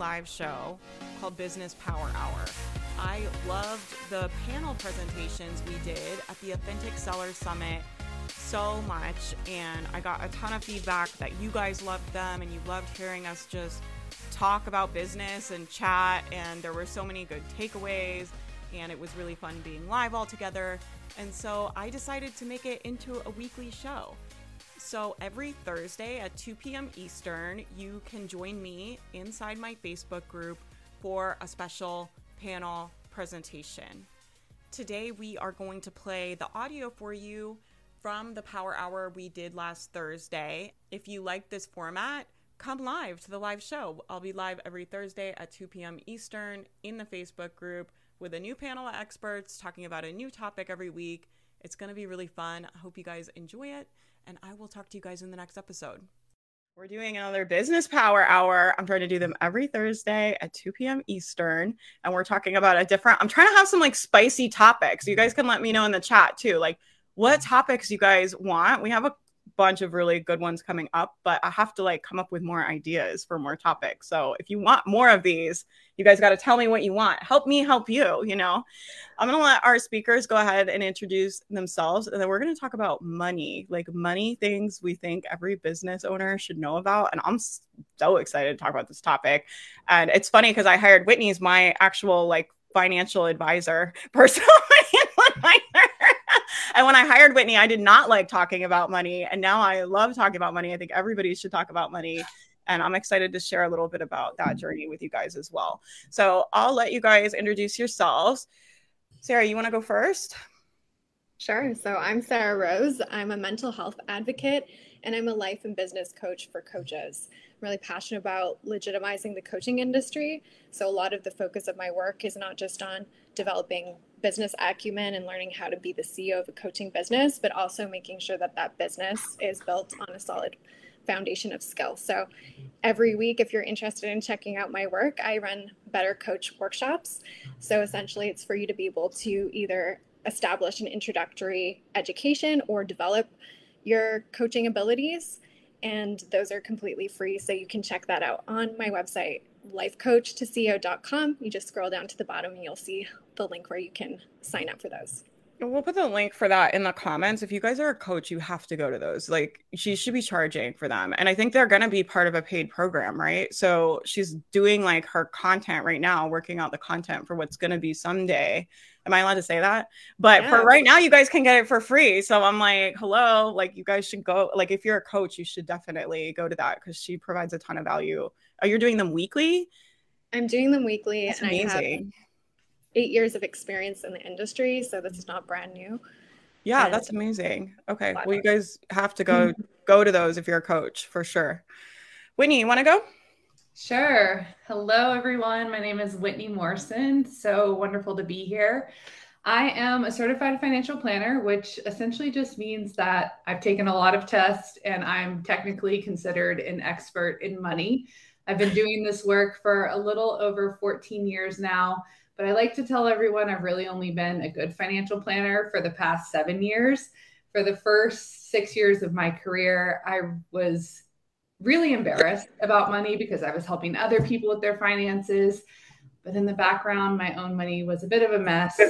live show called Business Power Hour. I loved the panel presentations we did at the Authentic Seller Summit so much, and I got a ton of feedback that you guys loved them and you loved hearing us just talk about business and chat. And there were so many good takeaways, and it was really fun being live all together. And so I decided to make it into a weekly show. So every Thursday at 2 p.m. Eastern, you can join me inside my Facebook group for a special panel presentation. Today, we are going to play the audio for you from the Power Hour we did last Thursday. If you like this format, come live to the live show. I'll be live every Thursday at 2 p.m. Eastern in the Facebook group with a new panel of experts talking about a new topic every week. It's going to be really fun. I hope you guys enjoy it and I will talk to you guys in the next episode. We're doing another business power hour. I'm trying to do them every Thursday at 2 p.m. Eastern. And we're talking about a different, I'm trying to have some like spicy topics. You guys can let me know in the chat too, like what topics you guys want. We have a bunch of really good ones coming up, but I have to like come up with more ideas for more topics. So if you want more of these, you guys got to tell me what you want. Help me help you, you know. I'm going to let our speakers go ahead and introduce themselves and then we're going to talk about money, like money things we think every business owner should know about and I'm so excited to talk about this topic. And it's funny cuz I hired Whitney as my actual like financial advisor personally and when I hired Whitney, I did not like talking about money. And now I love talking about money. I think everybody should talk about money. And I'm excited to share a little bit about that journey with you guys as well. So I'll let you guys introduce yourselves. Sarah, you want to go first? Sure. So I'm Sarah Rose. I'm a mental health advocate and I'm a life and business coach for coaches. Really passionate about legitimizing the coaching industry. So a lot of the focus of my work is not just on developing business acumen and learning how to be the CEO of a coaching business, but also making sure that that business is built on a solid foundation of skill. So every week, if you're interested in checking out my work, I run Better Coach workshops. So essentially, it's for you to be able to either establish an introductory education or develop your coaching abilities. And those are completely free. So you can check that out on my website, lifecoachtoceo.com. You just scroll down to the bottom and you'll see the link where you can sign up for those. We'll put the link for that in the comments. If you guys are a coach, you have to go to those. Like she should be charging for them. And I think they're going to be part of a paid program, right? So she's doing like her content right now, working out the content for what's going to be someday. Am I allowed to say that? But yeah. for right now, you guys can get it for free. So I'm like, hello, like you guys should go. Like if you're a coach, you should definitely go to that because she provides a ton of value. Are you're doing them weekly? I'm doing them weekly. That's amazing. I have eight years of experience in the industry, so this is not brand new. Yeah, and that's amazing. Okay, well, you guys have to go go to those if you're a coach for sure. Whitney, you want to go? Sure. Hello, everyone. My name is Whitney Morrison. So wonderful to be here. I am a certified financial planner, which essentially just means that I've taken a lot of tests and I'm technically considered an expert in money. I've been doing this work for a little over 14 years now. But I like to tell everyone I've really only been a good financial planner for the past seven years. For the first six years of my career, I was really embarrassed about money because I was helping other people with their finances. But in the background, my own money was a bit of a mess.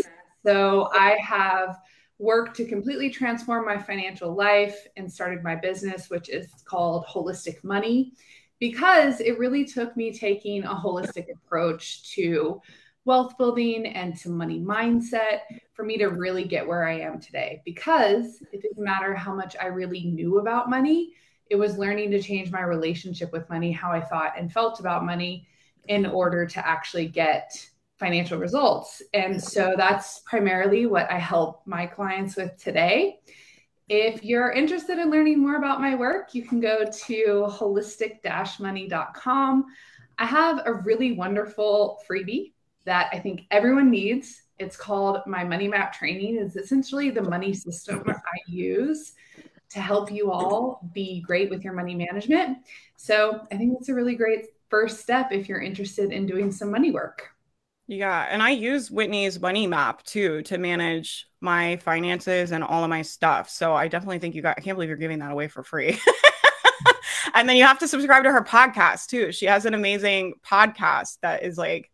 So I have worked to completely transform my financial life and started my business, which is called Holistic Money, because it really took me taking a holistic approach to wealth building and to money mindset for me to really get where I am today. Because it didn't matter how much I really knew about money, it was learning to change my relationship with money, how I thought and felt about money in order to actually get financial results. And so that's primarily what I help my clients with today. If you're interested in learning more about my work, you can go to holistic money.com. I have a really wonderful freebie that I think everyone needs. It's called my money map training. It's essentially the money system I use to help you all be great with your money management. So I think it's a really great first step if you're interested in doing some money work. Yeah, and I use Whitney's money map too to manage my finances and all of my stuff. So I definitely think you got I can't believe you're giving that away for free. and then you have to subscribe to her podcast too. She has an amazing podcast that is like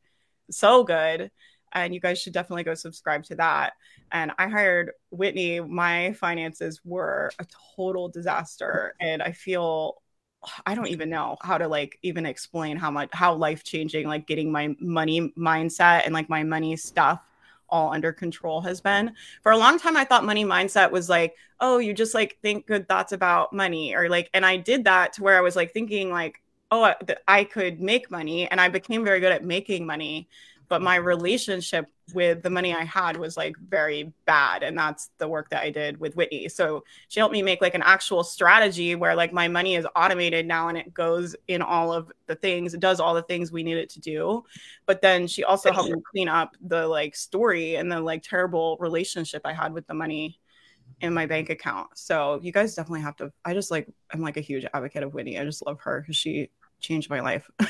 so good. And you guys should definitely go subscribe to that. And I hired Whitney. My finances were a total disaster. And I feel I don't even know how to like even explain how much how life changing like getting my money mindset and like my money stuff all under control has been. For a long time I thought money mindset was like, oh, you just like think good thoughts about money or like and I did that to where I was like thinking like, oh, I could make money and I became very good at making money but my relationship with the money I had was like very bad. And that's the work that I did with Whitney. So she helped me make like an actual strategy where like my money is automated now and it goes in all of the things, it does all the things we need it to do. But then she also helped me clean up the like story and the like terrible relationship I had with the money in my bank account. So you guys definitely have to. I just like, I'm like a huge advocate of Whitney. I just love her because she changed my life.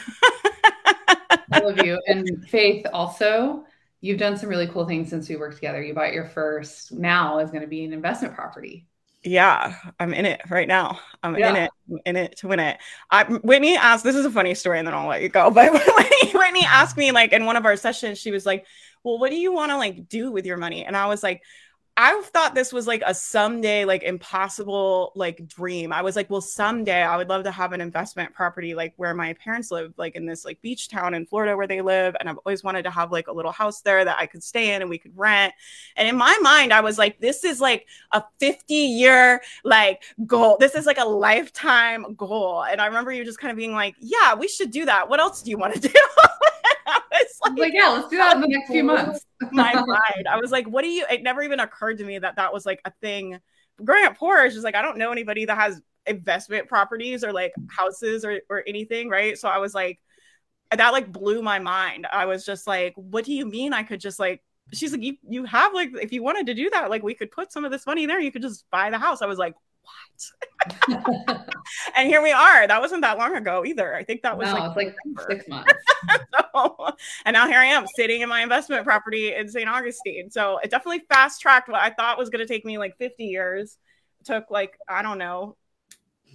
I love you. And Faith, also, you've done some really cool things since we worked together. You bought your first, now is going to be an investment property. Yeah, I'm in it right now. I'm yeah. in it, I'm in it to win it. I, Whitney asked, this is a funny story and then I'll let you go. But Whitney, Whitney asked me like in one of our sessions, she was like, well, what do you want to like do with your money? And I was like, I thought this was like a someday like impossible like dream. I was like, well, someday I would love to have an investment property like where my parents live, like in this like beach town in Florida where they live. And I've always wanted to have like a little house there that I could stay in and we could rent. And in my mind, I was like, this is like a 50 year like goal. This is like a lifetime goal. And I remember you just kind of being like, yeah, we should do that. What else do you want to do? like, like, yeah, let's do that in the next few months. my mind. I was like, what do you? It never even occurred to me that that was like a thing. Growing up poor is just like I don't know anybody that has investment properties or like houses or or anything, right? So I was like, that like blew my mind. I was just like, what do you mean I could just like? She's like, you you have like if you wanted to do that, like we could put some of this money there. You could just buy the house. I was like, what? and here we are. That wasn't that long ago either. I think that was no, like, like six months. so, and now here I am sitting in my investment property in St. Augustine. So it definitely fast tracked what I thought was going to take me like 50 years. It took like, I don't know,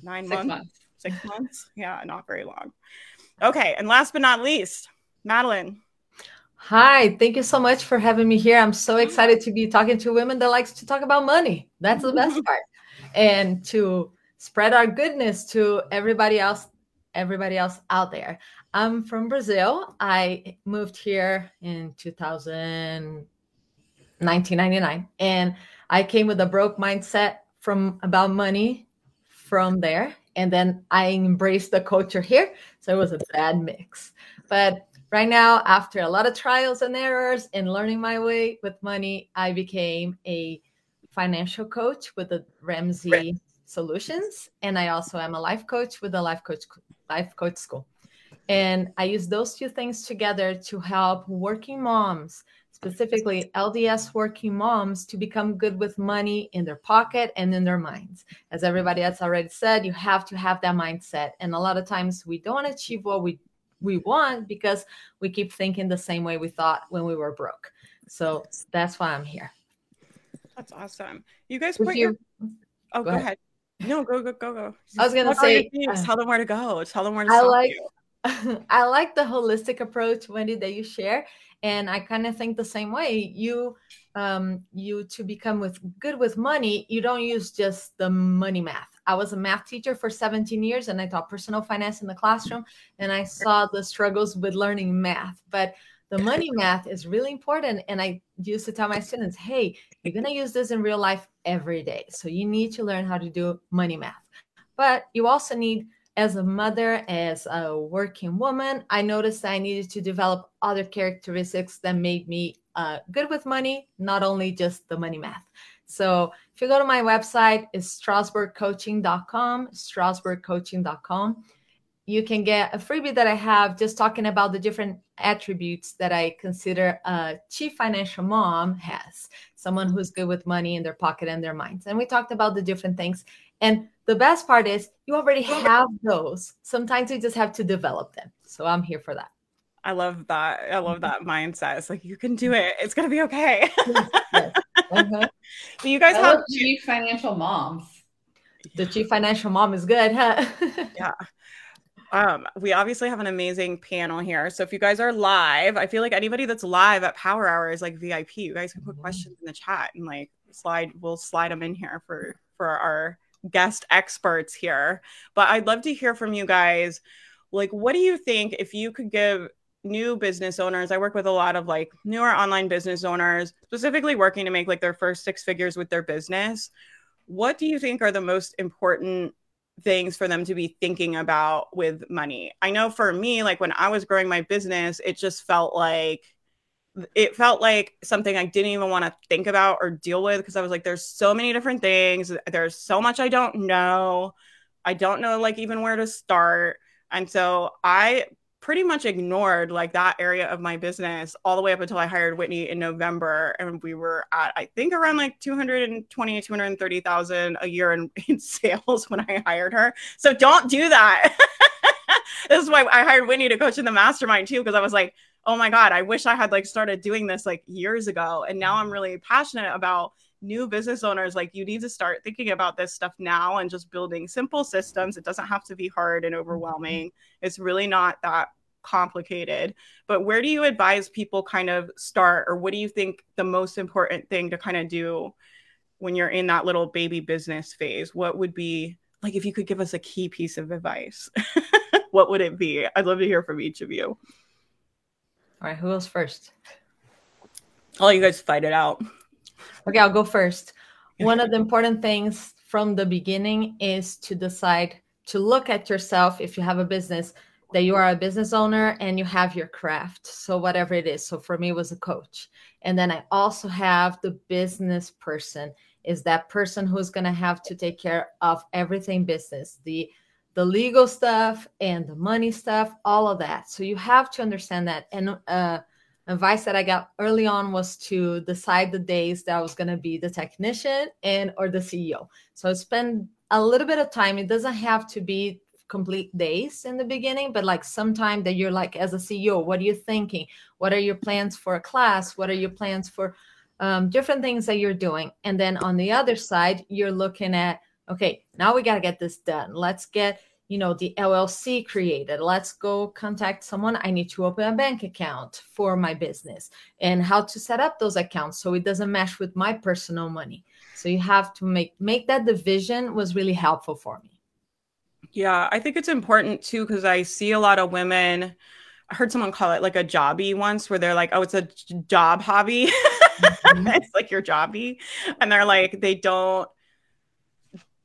nine months, months, six months. Yeah, not very long. Okay. And last but not least, Madeline. Hi, thank you so much for having me here. I'm so excited to be talking to women that likes to talk about money. That's the best part and to spread our goodness to everybody else everybody else out there. I'm from brazil. I moved here in 2000 1999 and i came with a broke mindset from about money from there and then i embraced the culture here so it was a bad mix. But right now after a lot of trials and errors and learning my way with money i became a financial coach with the Ramsey right. Solutions, and I also am a life coach with the Life Coach Life Coach School. And I use those two things together to help working moms, specifically LDS working moms, to become good with money in their pocket and in their minds. As everybody else already said, you have to have that mindset. And a lot of times we don't achieve what we we want because we keep thinking the same way we thought when we were broke. So that's why I'm here. That's awesome. You guys put you, your. Oh, go, go ahead. ahead. No, go go go go. I was gonna say, uh, tell them where to go. Tell them where to. I like. I like the holistic approach, Wendy, that you share, and I kind of think the same way. You, um, you to become with good with money, you don't use just the money math. I was a math teacher for 17 years, and I taught personal finance in the classroom, and I saw the struggles with learning math, but the money math is really important. And I used to tell my students, hey, you're going to use this in real life every day. So you need to learn how to do money math. But you also need, as a mother, as a working woman, I noticed I needed to develop other characteristics that made me uh, good with money, not only just the money math. So if you go to my website, it's strasburgcoaching.com, strasburgcoaching.com you can get a freebie that I have just talking about the different attributes that I consider a chief financial mom has someone who's good with money in their pocket and their minds. And we talked about the different things. And the best part is you already have those. Sometimes you just have to develop them. So I'm here for that. I love that. I love that mindset. It's like you can do it. It's gonna be okay. yes, yes. Uh-huh. So you guys I have chief financial moms. the chief financial mom is good, huh? yeah. Um, we obviously have an amazing panel here. So if you guys are live, I feel like anybody that's live at Power Hour is like VIP. You guys can put mm-hmm. questions in the chat and like slide. We'll slide them in here for for our guest experts here. But I'd love to hear from you guys. Like, what do you think if you could give new business owners? I work with a lot of like newer online business owners, specifically working to make like their first six figures with their business. What do you think are the most important things for them to be thinking about with money. I know for me, like when I was growing my business, it just felt like it felt like something I didn't even want to think about or deal with because I was like, there's so many different things. There's so much I don't know. I don't know like even where to start. And so I pretty much ignored like that area of my business all the way up until I hired Whitney in November. And we were at, I think around like 220, 230,000 a year in, in sales when I hired her. So don't do that. this is why I hired Whitney to coach in the mastermind too, because I was like, oh my God, I wish I had like started doing this like years ago. And now I'm really passionate about new business owners like you need to start thinking about this stuff now and just building simple systems. It doesn't have to be hard and overwhelming. Mm-hmm. it's really not that complicated. But where do you advise people kind of start or what do you think the most important thing to kind of do when you're in that little baby business phase? What would be like if you could give us a key piece of advice what would it be? I'd love to hear from each of you. All right who else first? I'll you guys fight it out Okay, I'll go first. One of the important things from the beginning is to decide to look at yourself if you have a business that you are a business owner and you have your craft. So whatever it is. So for me it was a coach. And then I also have the business person is that person who's going to have to take care of everything business, the the legal stuff and the money stuff, all of that. So you have to understand that and uh advice that I got early on was to decide the days that I was going to be the technician and or the CEO. So spend a little bit of time. It doesn't have to be complete days in the beginning, but like sometime that you're like as a CEO, what are you thinking? What are your plans for a class? What are your plans for um, different things that you're doing? And then on the other side, you're looking at okay, now we got to get this done. Let's get you know the llc created let's go contact someone i need to open a bank account for my business and how to set up those accounts so it doesn't mesh with my personal money so you have to make make that division was really helpful for me yeah i think it's important too because i see a lot of women I heard someone call it like a jobby once where they're like, oh, it's a job hobby. Mm-hmm. it's like your jobby. And they're like, they don't,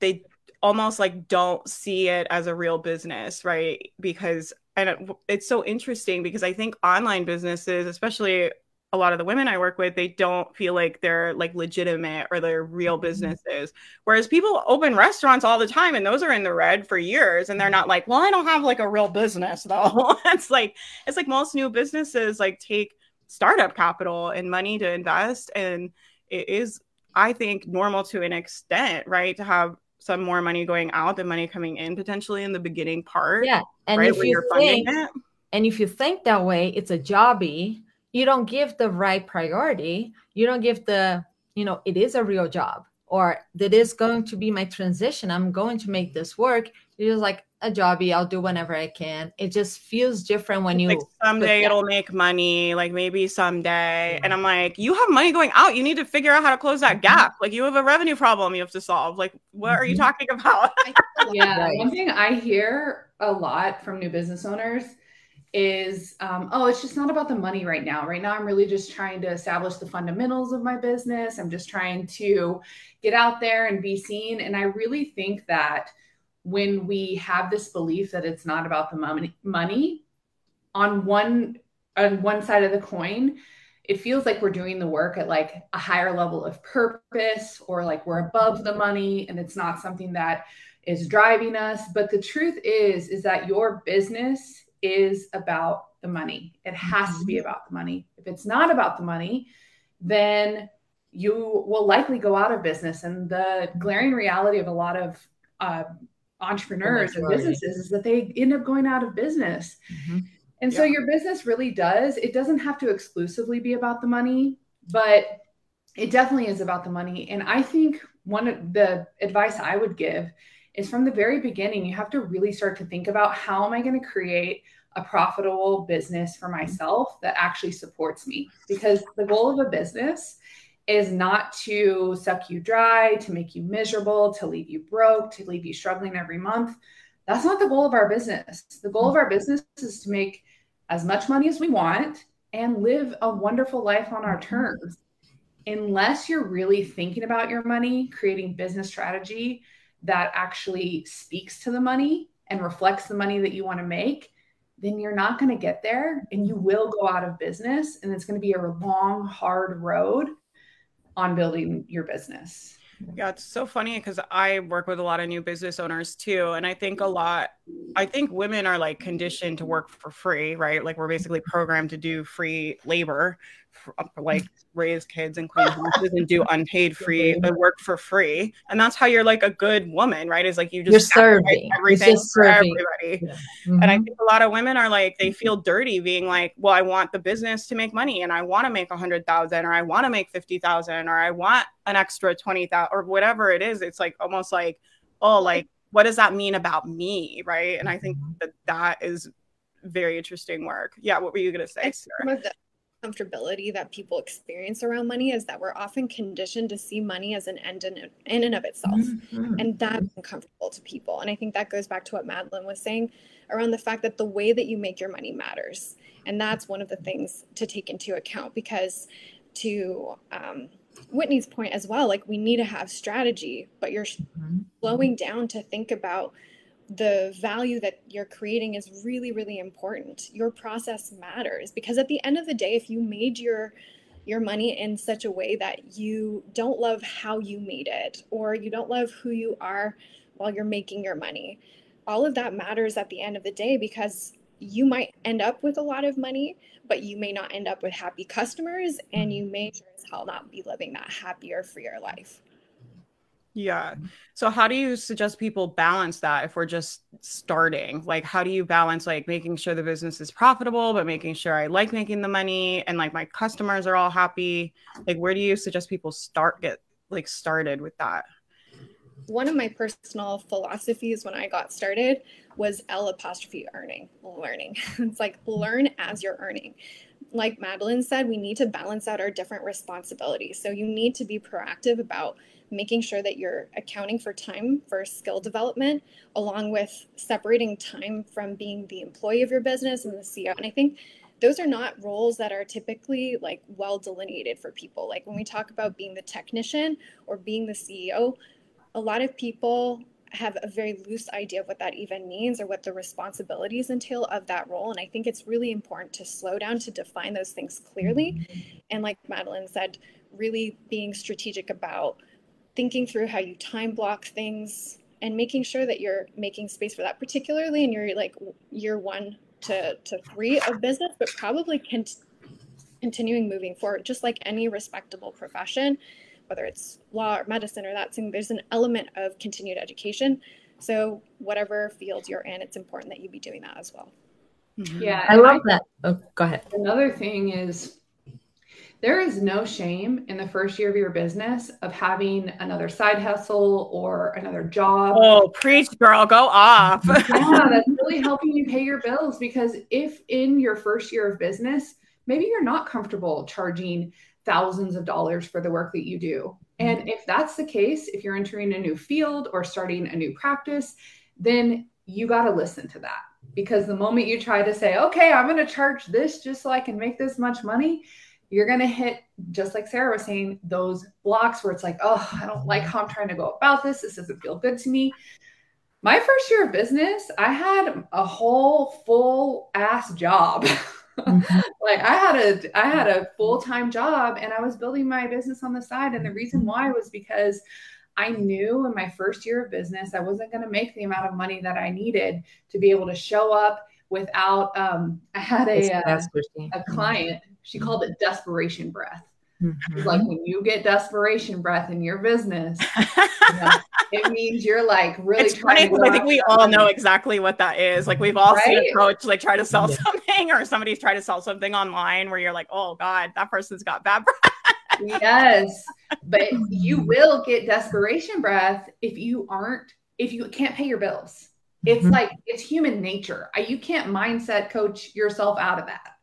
they almost like don't see it as a real business, right? Because and it's so interesting because I think online businesses, especially a lot of the women I work with, they don't feel like they're like legitimate or they're real mm-hmm. businesses. Whereas people open restaurants all the time and those are in the red for years and they're not like, well, I don't have like a real business though. it's like it's like most new businesses like take startup capital and money to invest and it is I think normal to an extent, right? To have some more money going out than money coming in potentially in the beginning part. Yeah. And right, if you think, and if you think that way, it's a jobby, you don't give the right priority. You don't give the, you know, it is a real job or that is going to be my transition. I'm going to make this work. You're just like, a jobby I'll do whenever I can. It just feels different when you like someday it'll make money, like maybe someday. And I'm like, you have money going out. You need to figure out how to close that mm-hmm. gap. Like you have a revenue problem you have to solve. Like, what mm-hmm. are you mm-hmm. talking about? yeah. Right. One thing I hear a lot from new business owners is um, oh it's just not about the money right now right now i'm really just trying to establish the fundamentals of my business i'm just trying to get out there and be seen and i really think that when we have this belief that it's not about the money, on one on one side of the coin it feels like we're doing the work at like a higher level of purpose or like we're above the money and it's not something that is driving us. But the truth is is that your business is about the money. It has to be mm-hmm. about the money. If it's not about the money then you will likely go out of business. And the glaring reality of a lot of uh, entrepreneurs and businesses is that they end up going out of business. Mm-hmm. And yeah. so your business really does, it doesn't have to exclusively be about the money, but it definitely is about the money. And I think one of the advice I would give is from the very beginning, you have to really start to think about how am I going to create a profitable business for myself that actually supports me? Because the goal of a business is not to suck you dry, to make you miserable, to leave you broke, to leave you struggling every month. That's not the goal of our business. The goal of our business is to make as much money as we want and live a wonderful life on our terms. Unless you're really thinking about your money, creating business strategy that actually speaks to the money and reflects the money that you want to make, then you're not going to get there and you will go out of business. And it's going to be a long, hard road on building your business. Yeah, it's so funny because I work with a lot of new business owners too. And I think a lot, I think women are like conditioned to work for free, right? Like we're basically programmed to do free labor like raise kids and clean houses and do unpaid free but work for free and that's how you're like a good woman right is like you just you're serving everything just for serving. everybody yeah. mm-hmm. and i think a lot of women are like they feel dirty being like well i want the business to make money and i want to make a hundred thousand or i want to make fifty thousand or i want an extra twenty thousand or whatever it is it's like almost like oh like what does that mean about me right and i think mm-hmm. that that is very interesting work yeah what were you going to say Sarah? Comfortability that people experience around money is that we're often conditioned to see money as an end in, in and of itself. Mm-hmm. And that's uncomfortable to people. And I think that goes back to what Madeline was saying around the fact that the way that you make your money matters. And that's one of the things to take into account because to um, Whitney's point as well, like we need to have strategy, but you're mm-hmm. slowing down to think about the value that you're creating is really really important. Your process matters because at the end of the day if you made your your money in such a way that you don't love how you made it or you don't love who you are while you're making your money all of that matters at the end of the day because you might end up with a lot of money but you may not end up with happy customers and mm-hmm. you may sure as hell not be living that happier freer life yeah. Mm-hmm. So how do you suggest people balance that if we're just starting? Like how do you balance like making sure the business is profitable but making sure I like making the money and like my customers are all happy? Like where do you suggest people start get like started with that? One of my personal philosophies when I got started was L apostrophe earning, learning. it's like learn as you're earning like Madeline said, we need to balance out our different responsibilities. So you need to be proactive about making sure that you're accounting for time for skill development, along with separating time from being the employee of your business and the CEO. And I think those are not roles that are typically like well delineated for people. Like when we talk about being the technician or being the CEO, a lot of people have a very loose idea of what that even means or what the responsibilities entail of that role. And I think it's really important to slow down to define those things clearly. Mm-hmm. And like Madeline said, really being strategic about thinking through how you time block things and making sure that you're making space for that, particularly in your like year one to, to three of business, but probably con- continuing moving forward, just like any respectable profession, whether it's law or medicine or that thing, there's an element of continued education. So whatever field you're in, it's important that you be doing that as well. Mm-hmm. Yeah. I love that. Oh, go ahead. Another thing is there is no shame in the first year of your business of having another side hustle or another job. Oh, preach, girl, go off. yeah, that's really helping you pay your bills because if in your first year of business, maybe you're not comfortable charging thousands of dollars for the work that you do. Mm-hmm. And if that's the case, if you're entering a new field or starting a new practice, then you got to listen to that because the moment you try to say, okay, I'm going to charge this just so I can make this much money, you're going to hit, just like Sarah was saying, those blocks where it's like, oh, I don't like how I'm trying to go about this. This doesn't feel good to me. My first year of business, I had a whole full ass job. Mm-hmm. like I had a I had a full-time job and I was building my business on the side. And the reason why was because I knew in my first year of business I wasn't going to make the amount of money that I needed to be able to show up without um I had a uh, a client. She called it desperation breath. Mm-hmm. Like when you get desperation breath in your business, you know, it means you're like really. It's funny because I think we all know exactly what that is. Like we've all right? seen a coach like try to sell yeah. something, or somebody's trying to sell something online where you're like, oh god, that person's got bad breath. yes, but you will get desperation breath if you aren't if you can't pay your bills it's mm-hmm. like it's human nature you can't mindset coach yourself out of that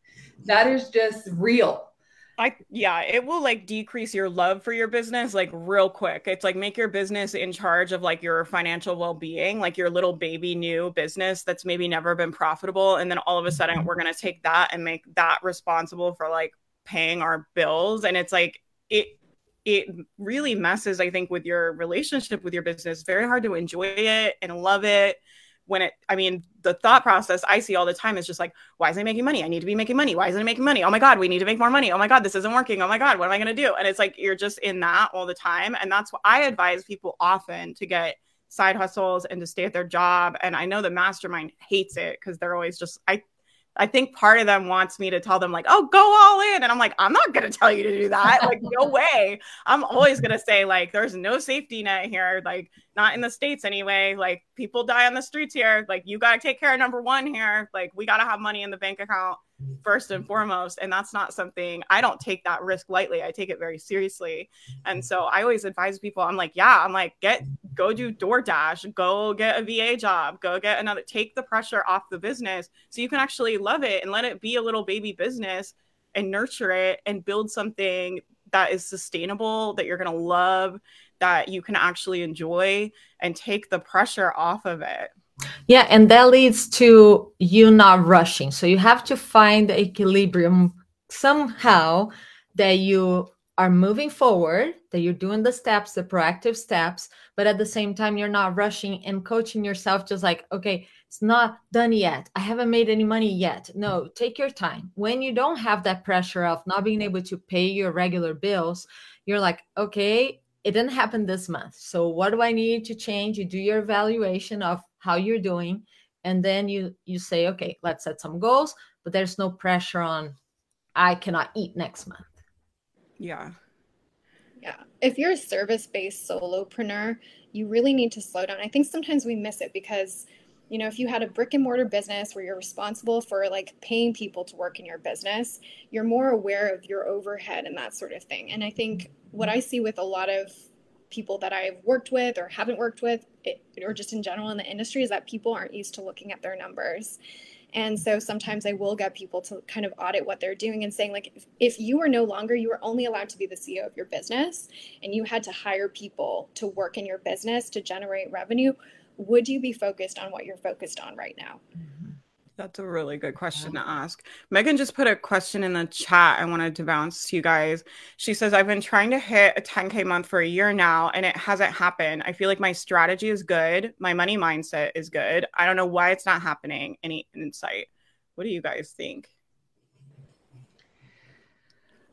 that is just real I yeah, it will like decrease your love for your business like real quick. It's like make your business in charge of like your financial well-being, like your little baby new business that's maybe never been profitable and then all of a sudden mm-hmm. we're going to take that and make that responsible for like paying our bills and it's like it it really messes i think with your relationship with your business very hard to enjoy it and love it when it i mean the thought process i see all the time is just like why isn't making money? I need to be making money. Why isn't it making money? Oh my god we need to make more money. Oh my god this isn't working. Oh my god what am i going to do? And it's like you're just in that all the time. And that's what i advise people often to get side hustles and to stay at their job. And i know the mastermind hates it because they're always just i I think part of them wants me to tell them like, "Oh, go all in," and I'm like, "I'm not gonna tell you to do that. Like, no way. I'm always gonna say like, there's no safety net here. Like, not in the states anyway. Like, people die on the streets here. Like, you gotta take care of number one here. Like, we gotta have money in the bank account first and foremost and that's not something i don't take that risk lightly i take it very seriously. And so i always advise people i'm like yeah i'm like get go do doordash go get a va job go get another take the pressure off the business so you can actually love it and let it be a little baby business and nurture it and build something that is sustainable that you're going to love that you can actually enjoy and take the pressure off of it yeah, and that leads to you not rushing. So you have to find the equilibrium somehow that you are moving forward, that you're doing the steps, the proactive steps, but at the same time, you're not rushing and coaching yourself just like, okay, it's not done yet. I haven't made any money yet. No, take your time. When you don't have that pressure of not being able to pay your regular bills, you're like, okay, it didn't happen this month. So what do I need to change? You do your evaluation of how you're doing and then you you say okay let's set some goals but there's no pressure on i cannot eat next month. Yeah. Yeah. If you're a service-based solopreneur you really need to slow down. I think sometimes we miss it because you know if you had a brick and mortar business where you're responsible for like paying people to work in your business you're more aware of your overhead and that sort of thing. And i think what i see with a lot of people that I've worked with or haven't worked with, it, or just in general in the industry, is that people aren't used to looking at their numbers. And so sometimes I will get people to kind of audit what they're doing and saying, like, if, if you are no longer, you are only allowed to be the CEO of your business and you had to hire people to work in your business to generate revenue, would you be focused on what you're focused on right now? Mm-hmm. That's a really good question to ask. Megan just put a question in the chat I wanted to bounce to you guys. She says, I've been trying to hit a 10K month for a year now and it hasn't happened. I feel like my strategy is good. My money mindset is good. I don't know why it's not happening. Any insight? What do you guys think?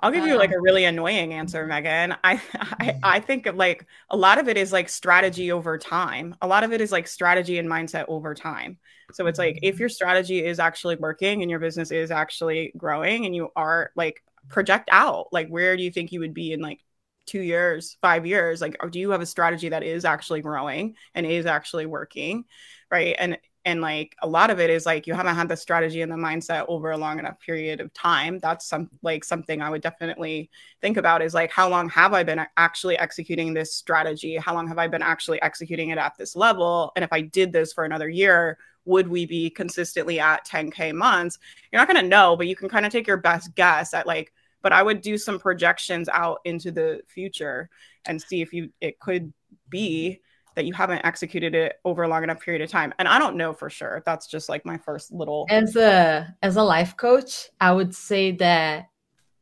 I'll give you like a um, really annoying answer, Megan. I, I I think like a lot of it is like strategy over time. A lot of it is like strategy and mindset over time. So it's like if your strategy is actually working and your business is actually growing and you are like project out, like where do you think you would be in like two years, five years? Like, do you have a strategy that is actually growing and is actually working? Right. And and like a lot of it is like you haven't had the strategy and the mindset over a long enough period of time. That's some like something i would definitely think about is like how long have i been actually executing this strategy? How long have i been actually executing it at this level? And if i did this for another year would we be consistently at 10k months? You're not going to know but you can kind of take your best guess at like but i would do some projections out into the future and see if you it could be that you haven't executed it over a long enough period of time. And i don't know for sure. That's just like my first little as a as a life coach i would say that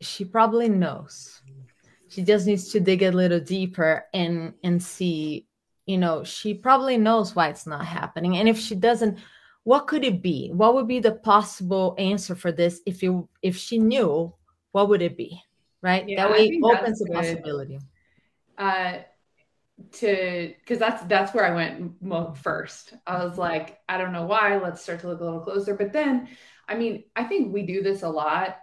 she probably knows. She just needs to dig a little deeper and and see you know she probably knows why it's not happening. And if she doesn't what could it be? What would be the possible answer for this if you if she knew what would it be? Right? Yeah, that way it opens a possibility. Uh to because that's that's where I went first. I was like, I don't know why. Let's start to look a little closer. But then, I mean, I think we do this a lot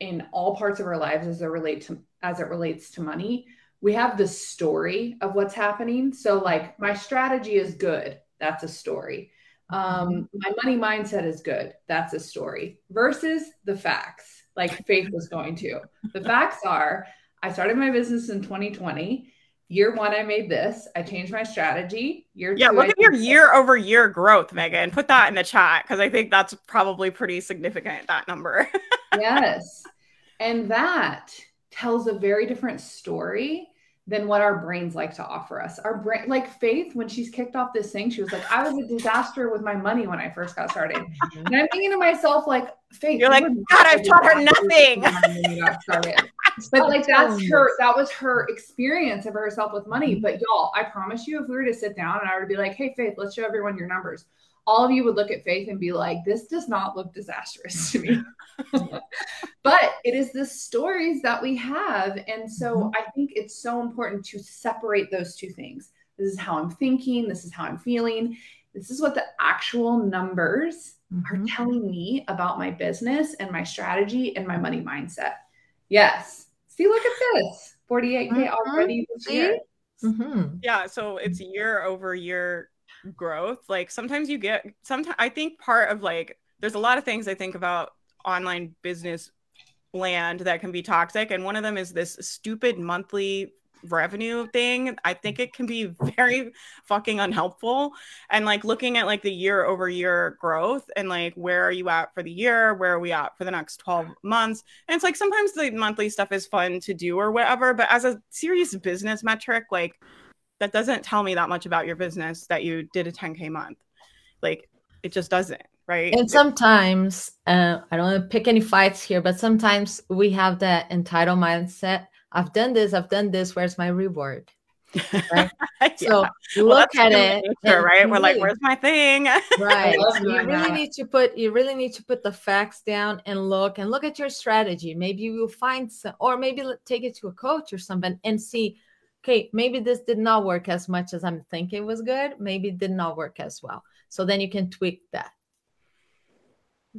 in all parts of our lives as it relates to as it relates to money. We have the story of what's happening. So, like, my strategy is good. That's a story. Um, my money mindset is good. That's a story. Versus the facts, like Faith was going to. The facts are I started my business in 2020. Year one, I made this. I changed my strategy. Year yeah, two, look I at your did year over year growth, Megan. Put that in the chat because I think that's probably pretty significant, that number. yes. And that tells a very different story than what our brains like to offer us. Our brain, like Faith, when she's kicked off this thing, she was like, I was a disaster with my money when I first got started. Mm-hmm. And I'm thinking to myself, like, Faith, You're like, God, I've taught her nothing. Your money when you got started. But like that's her, that was her experience of herself with money. But y'all, I promise you, if we were to sit down and I were to be like, hey, Faith, let's show everyone your numbers, all of you would look at Faith and be like, this does not look disastrous to me. but it is the stories that we have. And so I think it's so important to separate those two things. This is how I'm thinking, this is how I'm feeling. This is what the actual numbers are Mhm. telling me about my business and my strategy and my money mindset. Yes. See, look at this 48K Mhm. already this See? year. Mhm. yeah so it's year over year growth like sometimes you get sometimes i think part of like there's a lot of things i think about online business land that can be toxic and one of them is this stupid monthly revenue thing i think it can be very fucking unhelpful. And like looking at like the year over year growth and like where are you at for the year? Where are we at for the next 12 months? And it's like sometimes the monthly stuff is fun to do or whatever but as a serious business metric like that doesn't tell me that much about your business that you did a 10k month. Like it just doesn't right? And sometimes, uh, I don't want to pick any fights here, but sometimes we have that entitled mindset. I've done this, I've done this. Where's my reward? Right? Yeah. So look that's at it, nature, and right we're like where's my thing right you really that. need to put you really need to put the facts down and look and look at your strategy maybe you will find some or maybe take it to a coach or something and see okay maybe this did not work as much as i'm thinking was good maybe it did not work as well so then you can tweak that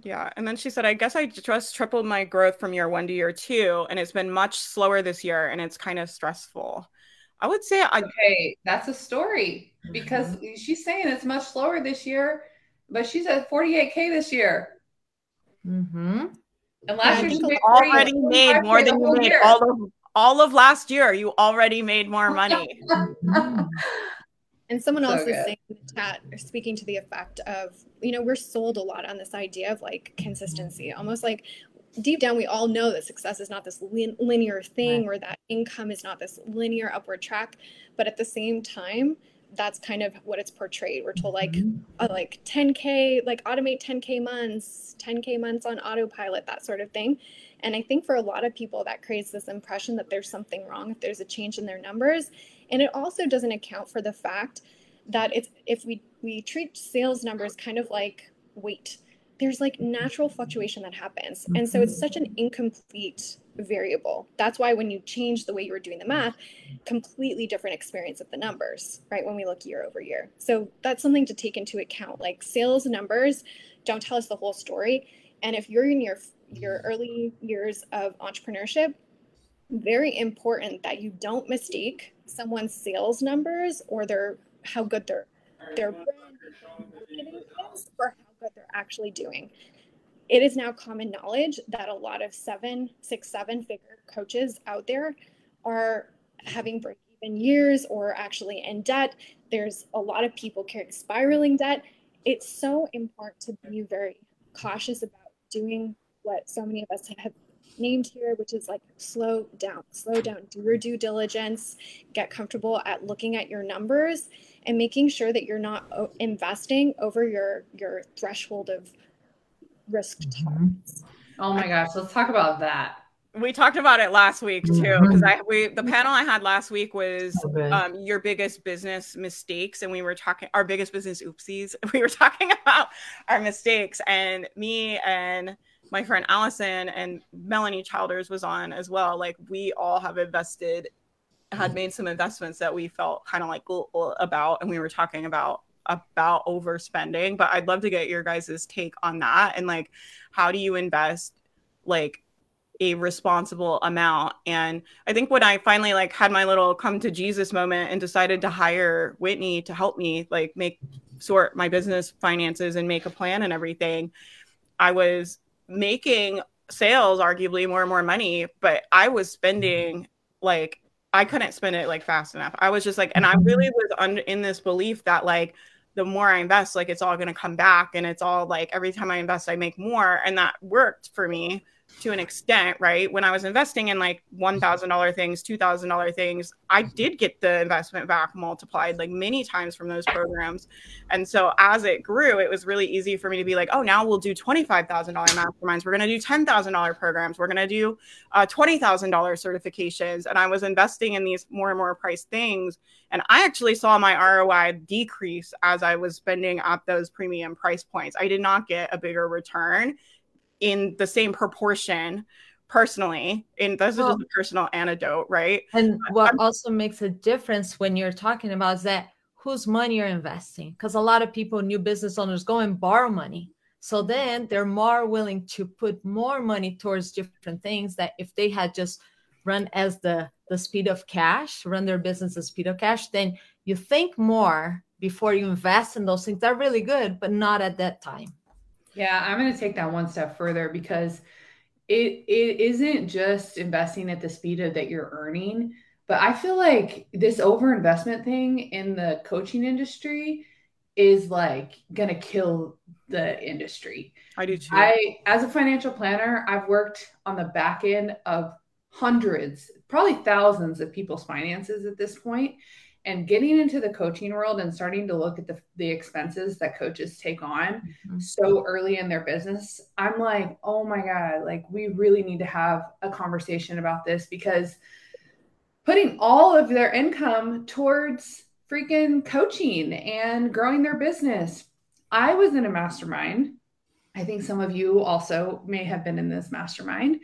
Yeah. And then she said, I guess I just tripled my growth from year one to year two, and it's been much slower this year, and it's kind of stressful. I would say I Okay, that's a story because she's saying it's much slower this year, but she's at 48K this year. mm-hmm. And last I year she already 40 made more than you made year. all of all of last year. You already made more money. And someone So else is saying in the chat, or speaking to the effect of, you know, we're sold a lot on this idea of like consistency, almost like deep down, we all know that success is not this lin- linear thing or that income is not this linear upward track. But at the same time, that's kind of what it's portrayed. We're told like, uh, like 10K, like automate 10K months, 10K months on autopilot, that sort of thing. And I think for a lot of people, that creates this impression that there's something wrong if there's a change in their numbers. And it also doesn't account for the fact that it's if we we treat sales numbers kind of like weight there's like natural fluctuation that happens. And so it's mm-hmm. such an incomplete variable. That's why when you change the way you were doing the math completely different experience of the numbers right when we look year over year. So that's something to take into account. Like sales numbers don't tell us the whole story. And if you're in your your early years of entrepreneurship very important that you don't mistake someone's sales numbers or their how good their their brand marketing is or how good they're actually doing. It is now common knowledge that a lot of seven, six, seven figure coaches out there are having break even years or actually in debt. There's a lot of people carrying spiraling debt. It's so important to be very cautious about doing what so many of us have named here, which is like slow down, slow down, do your due diligence, get comfortable at looking at your numbers and making sure that you're not o- investing over your your threshold of risk mm-hmm. tolerance. Oh my gosh, let's talk about that. we talked about it last week too mm-hmm. because i we the panel i had last week was um your biggest business mistakes and we were talking our biggest business oopsies we were talking about our mistakes and me and my friend allison and melanie childers was on as well. Like we all have invested had made some investments that we felt kind of like about and we were talking about about overspending but i'd love to get your guys' take on that and like how do you invest like a responsible amount? And i think when i finally like had my little come to jesus moment and decided to hire whitney to help me like make sort my business finances and make a plan and everything i was making sales arguably more and more money but i was spending like I couldn't spend it like fast enough. I was just like, and I mm-hmm. really was under in this belief that like the more I invest, like it's all going to come back, and it's all like every time I invest, I make more, and that worked for me to an extent, right? When I was investing in like $1,000 things, $2,000 things, I did get the investment back multiplied like many times from those programs. And so as it grew, it was really easy for me to be like, oh, now we'll do $25,000 masterminds. We're going to do $10,000 programs. We're going to do uh, $20,000 certifications. And I was investing in these more and more priced things. And I actually saw my ROI decrease as I was spending at those premium price points. I did not get a bigger return in the same proportion personally. And this well, is just a personal anecdote right? And what I'm, also makes a difference when you're talking about is that whose money you're investing. Because a lot of people new business owners go and borrow money. So then they're more willing to put more money towards different things that if they had just run as the the speed of cash run their business at speed of cash then you think more before you invest in those things. They're really good but not at that time yeah, I'm going to take that one step further because it it isn't just investing at the speed of that you're earning, but I feel like this overinvestment thing in the coaching industry is like going to kill the industry. I do too. I as a financial planner, I've worked on the back end of hundreds, probably thousands of people's finances at this point and getting into the coaching world and starting to look at the, the expenses that coaches take on mm-hmm. so early in their business i'm like oh my god like we really need to have a conversation about this because putting all of their income towards freaking coaching and growing their business i was in a mastermind i think some of you also may have been in this mastermind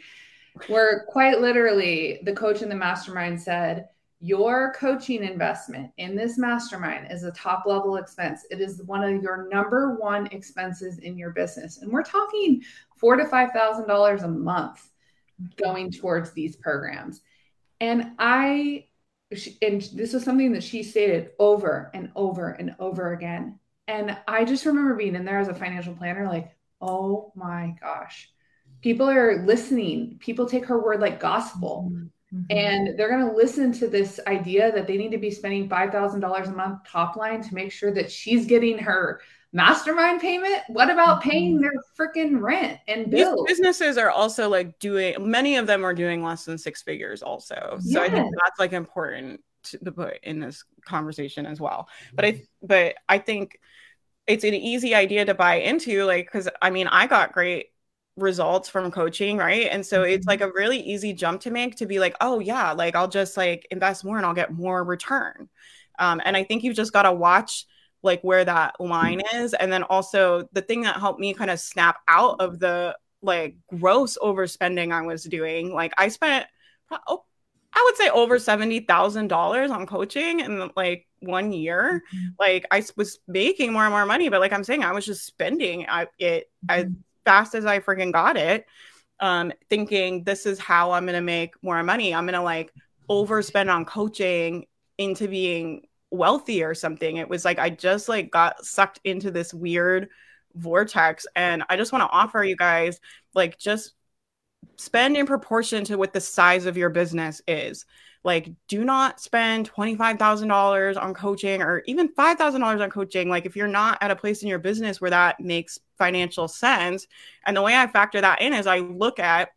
where quite literally the coach in the mastermind said your coaching investment in this mastermind is a top level expense. It is one of your number one expenses in your business. And we're talking four to five thousand dollars a month going towards these programs. And I and this was something that she stated over and over and over again. And I just remember being in there as a financial planner, like, oh my gosh, people are listening. People take her word like gospel. Mm-hmm. Mm-hmm. And they're going to listen to this idea that they need to be spending $5,000 a month top line to make sure that she's getting her mastermind payment. What about mm-hmm. paying their freaking rent and bills? These businesses are also like doing, many of them are doing less than six figures also. So yes. I think that's like important to put in this conversation as well. But I, but I think it's an easy idea to buy into like, cause I mean, I got great results from coaching, right? And so it's mm-hmm. like a really easy jump to make to be like, oh yeah, like I'll just like invest more and I'll get more return. Um, and I think you've just got to watch like where that line is. And then also the thing that helped me kind of snap out of the like gross overspending I was doing, like I spent oh, I would say over seventy thousand dollars on coaching in like one year. Mm-hmm. Like I was making more and more money, but like I'm saying, I was just spending I, it. I mm-hmm fast as I freaking got it, um, thinking this is how I'm gonna make more money. I'm gonna like overspend on coaching into being wealthy or something. It was like I just like got sucked into this weird vortex. And I just want to offer you guys like just spend in proportion to what the size of your business is. Like, do not spend $25,000 on coaching or even $5,000 on coaching. Like, if you're not at a place in your business where that makes financial sense. And the way I factor that in is I look at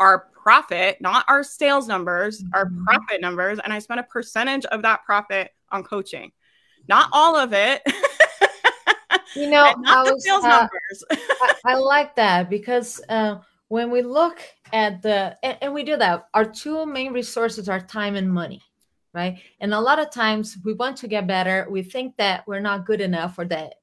our profit, not our sales numbers, mm-hmm. our profit numbers, and I spend a percentage of that profit on coaching. Not all of it. you know, I, was, uh, I, I, like that because uh, when we look at the and, and we do that our two main resources are time and money right? And a lot of times we want to get better. We think that we're not good enough or that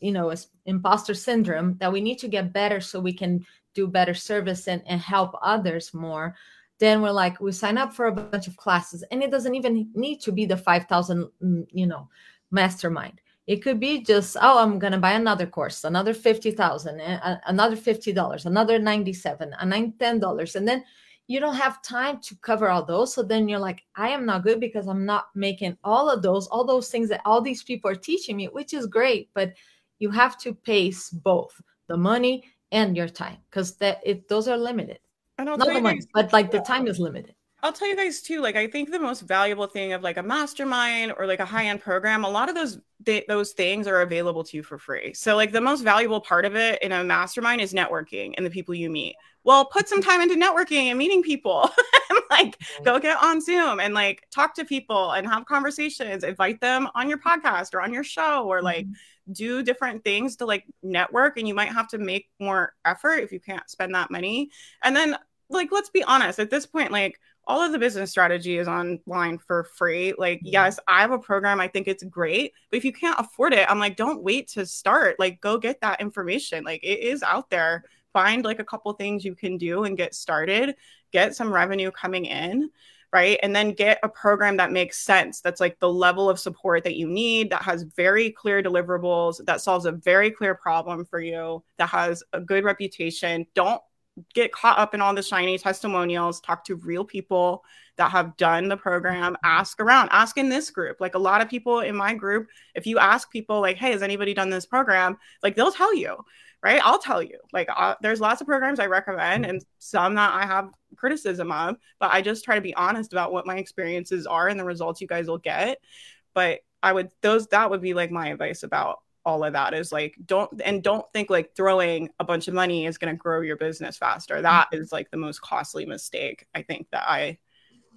you know imposter syndrome that we need to get better so we can do better service and, and help others more. Then we're like we sign up for a bunch of classes and it doesn't even need to be the 5000 mm, you know mastermind it could be just, oh, I'm going to buy another course, another 50,000, eh, another $50, another 97, a $10. And then you don't have time to cover all those. So then you're like, I am not good because I'm not making all of those, all those things that all these people are teaching me, which is great. But you have to pace both the money and your time because that it those are limited. Not the money, but like the time is limited. I'll tell you guys too. Like, I think the most valuable thing of like a mastermind or like a high end program, a lot of those th- those things are available to you for free. So, like, the most valuable part of it in a mastermind is networking and the people you meet. Well, put some time into networking and meeting people. and, like, go get on Zoom and like talk to people and have conversations. Invite them on your podcast or on your show or like. Mm-hmm do different things to like network and you might have to make more effort if you can't spend that money and then like let's be honest at this point like all of the business strategy is online for free. Like, yes, I have a program. I think it's great. But if you can't afford it, I'm like, don't wait to start. Like, go get that information. Like, it is out there. Find like a couple things you can do and get started, get some revenue coming in. Right. And then get a program that makes sense. That's like the level of support that you need, that has very clear deliverables, that solves a very clear problem for you, that has a good reputation. Don't get caught up in all the shiny testimonials talk to real people that have done the program ask around ask in this group. Like a lot of people in my group if you ask people like hey has anybody done this program? Like they'll tell you right? I'll tell you. Like uh, there's lots of programs i recommend and some that i have criticism of but i just try to be honest about what my experiences are and the results you guys will get. But i would those that would be like my advice about all of that is like don't and don't think like throwing a bunch of money is going to grow your business faster. That mm. is like the most costly mistake i think that i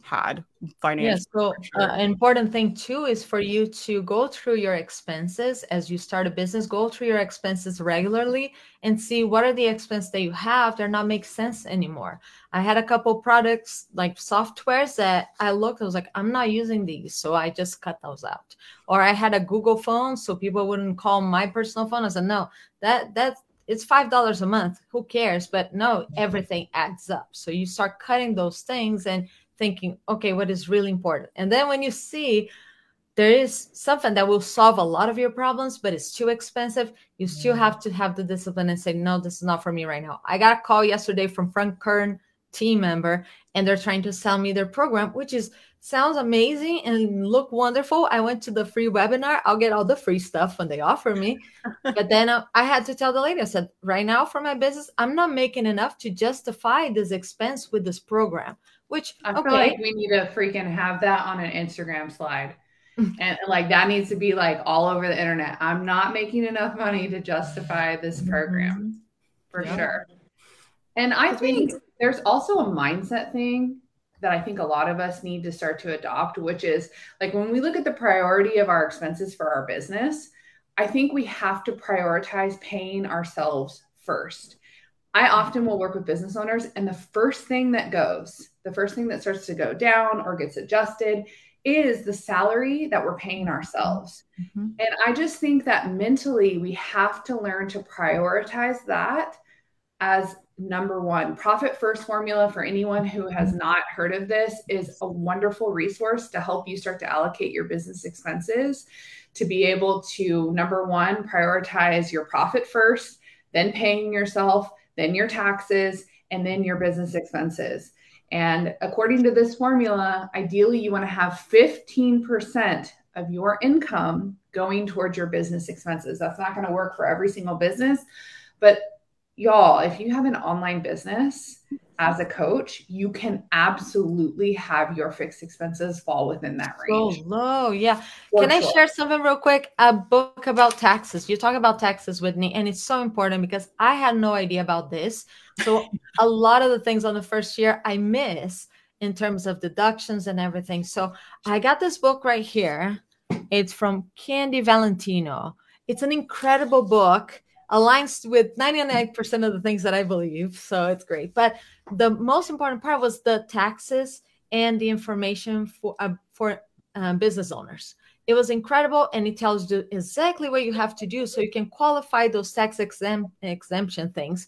had finance. Yes, so sure. uh, important thing too is for you to go through your expenses as you start a business. Go through your expenses regularly and see what are the expenses that you have that not make sense anymore. I had a couple products like softwares that I looked. I was like, I'm not using these, so I just cut those out. Or I had a Google phone, so people wouldn't call my personal phone. I said, no, that that's it's five dollars a month who cares but no everything adds up so you start cutting those things and thinking, okay, what is really important? And then when you see there is something that will solve a lot of your problems, but it's too expensive, you still have to have the discipline and say, no, this is not for me right now. I got a call yesterday from Frank Kern team member, and they're trying to sell me their program, which is sounds amazing and look wonderful. I went to the free webinar. I'll get all the free stuff when they offer me. but then uh, I had to tell the lady, I said, right now for my business, I'm not making enough to justify this expense with this program. Which I feel like we need to freaking have that on an Instagram slide. and like that needs to be like all over the internet. I'm not making enough money to justify this program mm-hmm. for yeah. sure. And I think there's also a mindset thing that I think a lot of us need to start to adopt, which is like when we look at the priority of our expenses for our business, I think we have to prioritize paying ourselves first. I often will work with business owners, and the first thing that goes, the first thing that starts to go down or gets adjusted is the salary that we're paying ourselves. Mm-hmm. And I just think that mentally we have to learn to prioritize that as number one. Profit First Formula, for anyone who has mm-hmm. not heard of this, is a wonderful resource to help you start to allocate your business expenses to be able to, number one, prioritize your profit first, then paying yourself then your taxes, and then your business expenses. And according to this formula, ideally you want to have 15% of your income going towards your business expenses. That's not going to work for every single business, but y'all, if you have an online business, as a coach, you can absolutely have your fixed expenses fall within that range. So low, yeah. For can sure. I share something real quick? A book about taxes. You talk about taxes with me, and it's so important because I had no idea about this. So a lot of the things on the first year I miss in terms of deductions and everything. So I got this book right here. It's from Candy Valentino. It's an incredible book aligns with 99% of the things that I believe. So it's great. But the most important part was the taxes and the information for uh, for uh, business owners. It was incredible, and it tells you exactly what you have to do so you can qualify those tax exempt, exemption things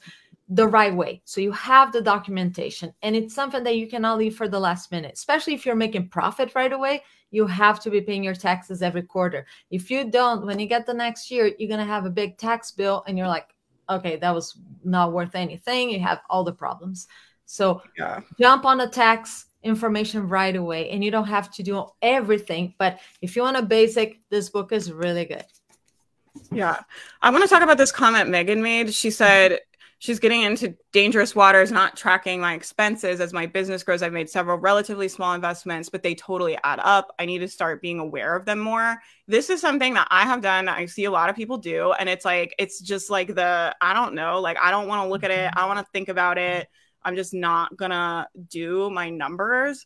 the right way. So you have the documentation, and it's something that you cannot leave for the last minute, especially if you're making profit right away you have to be paying your taxes every quarter. If you don't, when you get the next year, you're going to have a big tax bill and you're like, okay, that was not worth anything. You have all the problems. So yeah. jump on the tax information right away and you don't have to do everything. But if you want a basic, this book is really good. Yeah. I want to talk about this comment Megan made. She said, she's getting into dangerous waters, not tracking my expenses as my business grows. I've made several relatively small investments, but they totally add up. I need to start being aware of them more. This is something that I have done. I see a lot of people do. And it's like, it's just like the, I don't know, like, I don't want to look at it. Mm-hmm. I want to think about it. I'm just not going to do my numbers.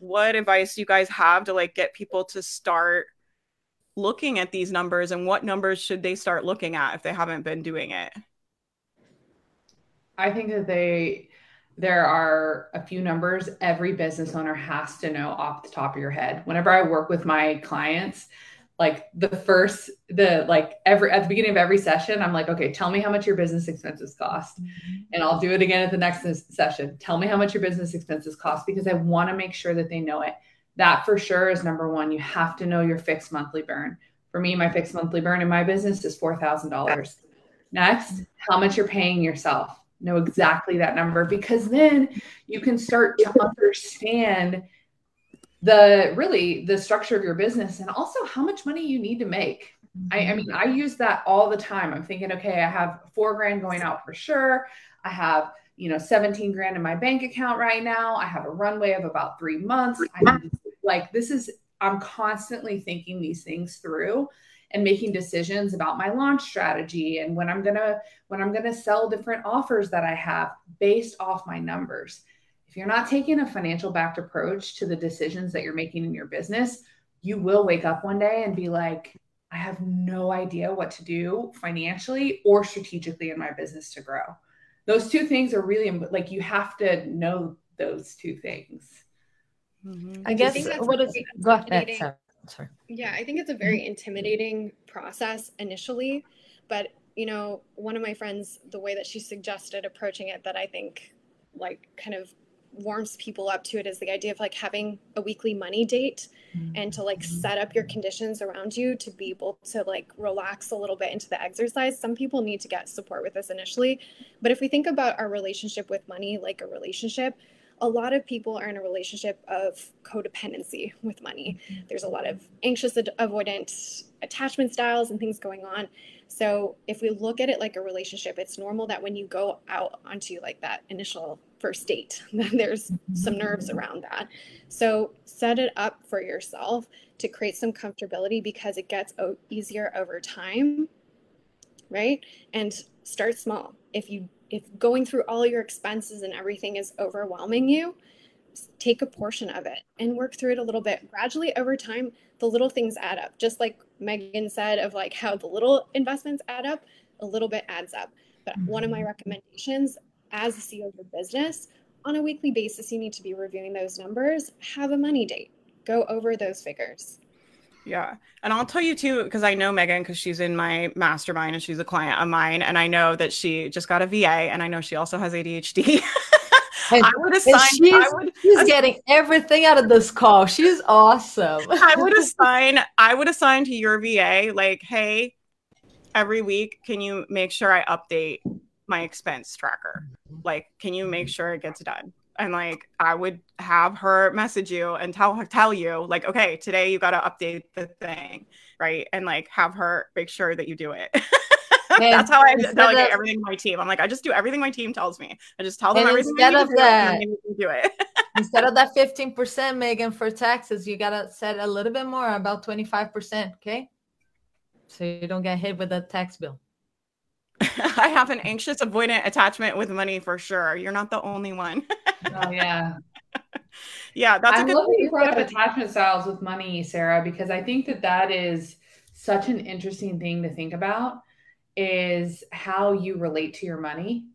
What advice do you guys have to like get people to start looking at these numbers and what numbers should they start looking at if they haven't been doing it? I think that they there are a few numbers every business owner has to know off the top of your head. Whenever I work with my clients, like the first the like every at the beginning of every session i'm like okay tell me how much your business expenses cost. Mm-hmm. and i'll do it again at the next session. Tell me how much your business expenses cost because i want to make sure that they know it. That for sure is number one. You have to know your fixed monthly burn. For me my fixed monthly burn in my business is $4000 next how much you're paying yourself know exactly that number because then you can start to understand the really the structure of your business and also how much money you need to make. I, I mean, I use that all the time. I'm thinking, okay, I have four grand going out for sure. I have you know 17 grand in my bank account right now. I have a runway of about three months. I like this is I'm constantly thinking these things through and making decisions about my launch strategy and when I'm going to when I'm going to sell different offers that I have based off my numbers. If you're not taking a financial backed approach to the decisions that you're making in your business, you will wake up one day and be like, I have no idea what to do financially or strategically in my business to grow. Those two things are really like you have to know those two things. Mm-hmm. I guess I what is go ahead, sorry. Yeah, I think it's a very intimidating process initially, but you know, one of my friends, the way that she suggested approaching it that I think like kind of warms people up to it is the idea of like having a weekly money date mm-hmm. and to like mm-hmm. set up your conditions around you to be able to like relax a little bit into the exercise. Some people need to get support with this initially. But if we think about our relationship with money like a relationship, a lot of people are in a relationship of codependency with money. Mm-hmm. There's a lot of anxious avoidant attachment styles and things going on. So if we look at it like a relationship, it's normal that when you go out onto like that initial first date, then there's some nerves mm-hmm. around that. So set it up for yourself to create some comfortability because it gets easier over time, right? And start small. If you if going through all your expenses and everything is overwhelming you, take a portion of it and work through it a little bit. Gradually over time, the little things add up. Just like Megan said of like how the little investments add up, a little bit adds up. But one of my mm-hmm. recommendations as the CEO of your business, on a weekly basis, you need to be reviewing those numbers, have a money date, go over those figures. Yeah. And I'll tell you too, because I know Megan, because she's in my mastermind and she's a client of mine. And I know that she just got a VA and I know she also has ADHD. And, I would assign. She's, I would, she's assign, getting everything out of this call. She's awesome. I would assign. I would assign to your VA like, hey, every week, can you make sure I update my expense tracker? Like, can you make sure it gets done? And like I would have her message you and tell her tell you like okay today you got to update the thing right? And like have her make sure that you do it. That's how I delegate of, everything to my team. I'm like I just do everything my team tells me. I just tell them everything instead of that do it. instead of that 15% Megan for taxes you got to set a little bit more about 25% okay? So you don't get hit with a tax bill I have an anxious avoidant attachment with money for sure. You're not the only one. oh yeah. Yeah, that's I'm a good you brought up attachment styles with money, Sarah, because I think that that is such an interesting thing to think about is how you relate to your money.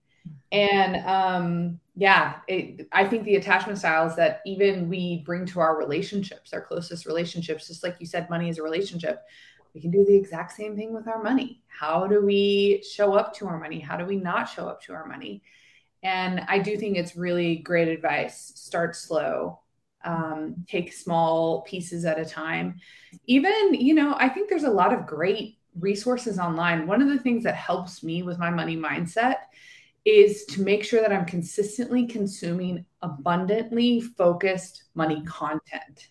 And um, yeah, it, I think the attachment styles that even we bring to our relationships, our closest relationships, just like you said, money is a relationship we can do the exact same thing with our money. How do we show up to our money? How do we not show up to our money? And I do think it's really great advice. Start slow, um, take small pieces at a time. Even, you know, I think there's a lot of great resources online. One of the things that helps me with my money mindset is to make sure that I'm consistently consuming abundantly focused money content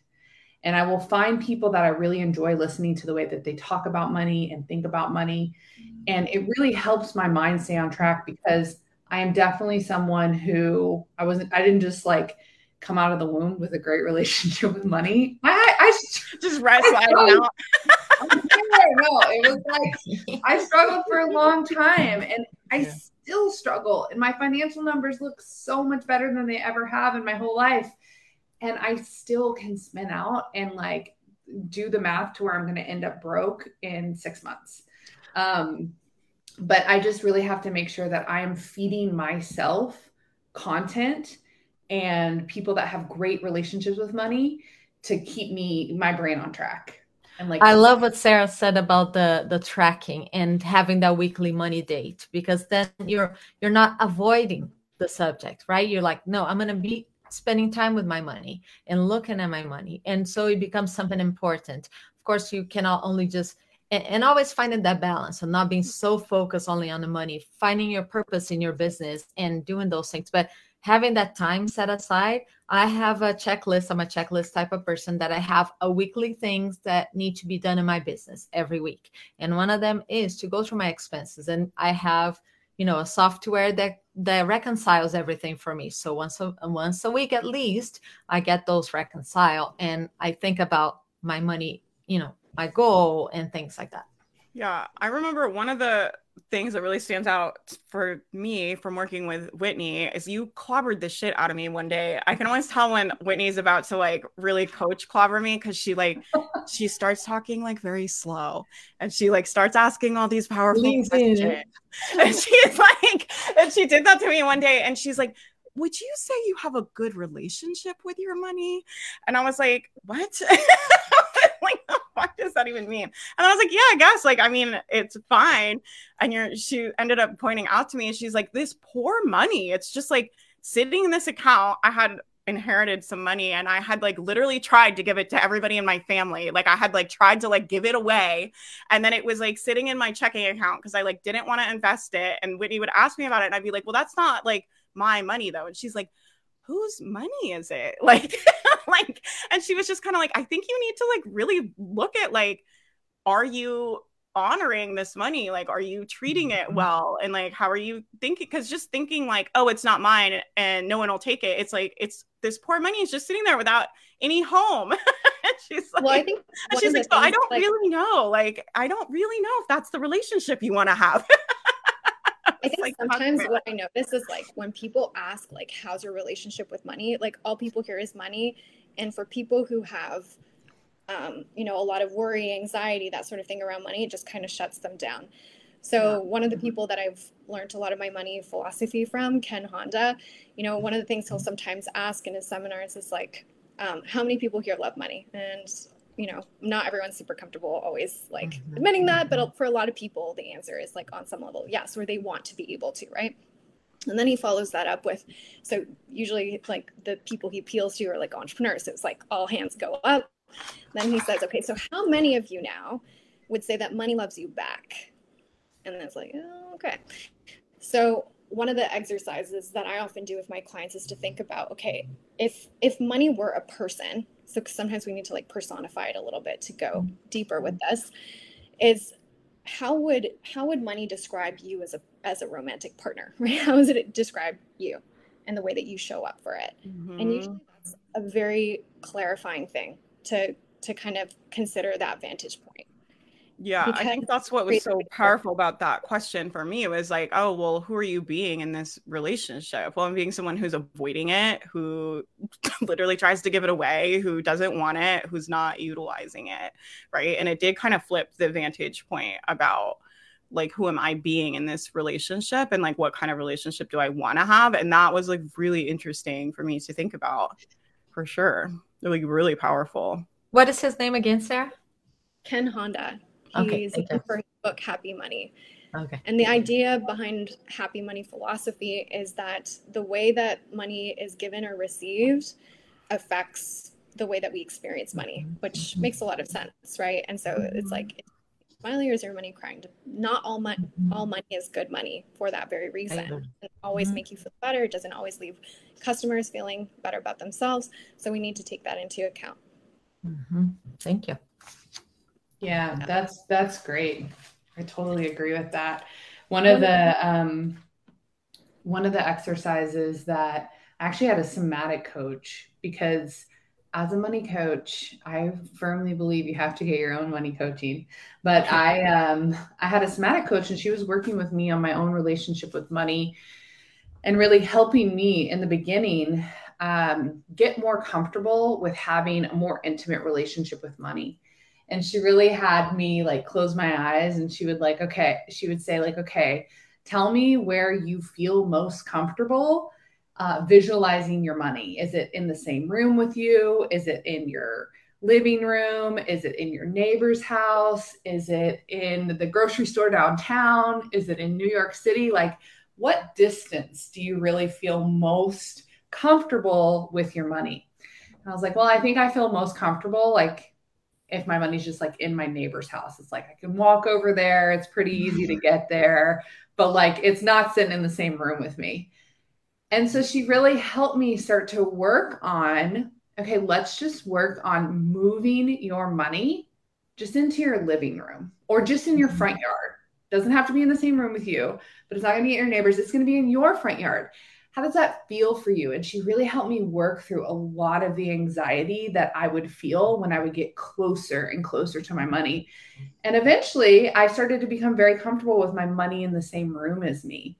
and I will find people that I really enjoy listening to the way that they talk about money and think about money. Mm-hmm. And it really helps my mind stay on track because I am definitely someone who I wasn't, I didn't just like come out of the womb with a great relationship with money. I, I just red sliding out. no, it was like I struggled for a long time and I yeah. still struggle. And my financial numbers look so much better than they ever have in my whole life. And I still can spin out and like do the math to where I'm going to end up broke in six months. Um, but I just really have to make sure that I am feeding myself content and people that have great relationships with money to keep me my brain on track. And like I love what Sarah said about the the tracking and having that weekly money date because then you're you're not avoiding the subject, right? You're like, no, I'm gonna be spending time with my money and looking at my money. And so it becomes something important. Of course, you cannot only just and, and always finding that balance and not being mm. so focused only on the money, finding your purpose in your business and doing those things. But having that time set aside, I have a checklist. I'm a checklist type of person that I have a weekly things that need to be done in my business every week. And one of them is to go through my expenses. And I have, you know, a software that that reconciles everything for me. So once a once a week at least, I get those reconciled and I think about my money, you know, my goal and things like that. Yeah, I remember one of the things that really stands out for me from working with Whitney is you clobbered the shit out of me one day. I can always tell when Whitney's about to like really coach clobber me because she like she starts talking like very slow and she like starts asking all these powerful questions. And she's like, and she did that to me one day and she's like, would you say you have a good relationship with your money? And I was like, what? what does that even mean? And I was like, yeah, I guess. Like, I mean, it's fine. And you're, she ended up pointing out to me, and she's like, this poor money. It's just like sitting in this account. I had inherited some money and I had like literally tried to give it to everybody in my family. Like I had like tried to like give it away and then it was like sitting in my checking account because I like didn't want to invest it and Whitney would ask me about it and I'd be like, "Well, that's not like my money though." And she's like, whose money is it? Like, like, and she was just kind of like, I think you need to like really look at like, are you honoring this money? Like, are you treating it mm-hmm. well? And like, how are you thinking? Because just thinking like, oh, it's not mine and no one will take it. It's like, it's this poor money is just sitting there without any home. and she's like, well, I think she's like, so I don't like, really know. Like, I don't really know if that's the relationship you want to have. I think like, sometimes what I notice is like when people ask like how's your relationship with money, like all people hear is money. And for people who have um, you know, a lot of worry, anxiety, that sort of thing around money, it just kind of shuts them down. So one of the people that I've learned a lot of my money philosophy from, Ken Honda, you know, one of the things he'll sometimes ask in his seminars is like, um, how many people here love money? And you know, not everyone's super comfortable always like mm-hmm. admitting that, but for a lot of people, the answer is like on some level, yes, or they want to be able to, right? And then he follows that up with, so usually like the people he appeals to are like entrepreneurs. So it's like all hands go up. Then he says, okay, so how many of you now would say that money loves you back? And then it's like, oh, okay. So one of the exercises that I often do with my clients is to think about, okay, if if money were a person, so sometimes we need to like personify it a little bit to go deeper with this is how would how would money describe you as a as a romantic partner right how does it describe you and the way that you show up for it mm-hmm. and usually that's a very clarifying thing to to kind of consider that vantage point yeah, because I think that's what was so powerful about that question for me. It was like, oh, well, who are you being in this relationship? Well, I'm being someone who's avoiding it, who literally tries to give it away, who doesn't want it, who's not utilizing it. Right. And it did kind of flip the vantage point about like, who am I being in this relationship and like, what kind of relationship do I want to have? And that was like really interesting for me to think about for sure. Like, really powerful. What is his name again, Sarah? Ken Honda. He's okay, for his book Happy Money. Okay. And the idea behind happy money philosophy is that the way that money is given or received affects the way that we experience money, mm-hmm. which mm-hmm. makes a lot of sense, right? And so mm-hmm. it's like smiley or is your money crying? Not all money mm-hmm. all money is good money for that very reason. It doesn't always mm-hmm. make you feel better. It doesn't always leave customers feeling better about themselves. So we need to take that into account. Mm-hmm. Thank you. Yeah, that's that's great. I totally agree with that. One of the um one of the exercises that I actually had a somatic coach because as a money coach, I firmly believe you have to get your own money coaching. But I um I had a somatic coach and she was working with me on my own relationship with money and really helping me in the beginning um, get more comfortable with having a more intimate relationship with money. And she really had me like close my eyes and she would like, okay, she would say, like, okay, tell me where you feel most comfortable uh, visualizing your money. Is it in the same room with you? Is it in your living room? Is it in your neighbor's house? Is it in the grocery store downtown? Is it in New York City? Like, what distance do you really feel most comfortable with your money? And I was like, well, I think I feel most comfortable like if my money's just like in my neighbor's house. It's like I can walk over there, it's pretty easy to get there, but like it's not sitting in the same room with me. And so she really helped me start to work on okay, let's just work on moving your money just into your living room or just in your mm-hmm. front yard. Doesn't have to be in the same room with you, but it's not going to be at your neighbors. It's going to be in your front yard. How does that feel for you? And she really helped me work through a lot of the anxiety that I would feel when I would get closer and closer to my money. And eventually, I started to become very comfortable with my money in the same room as me.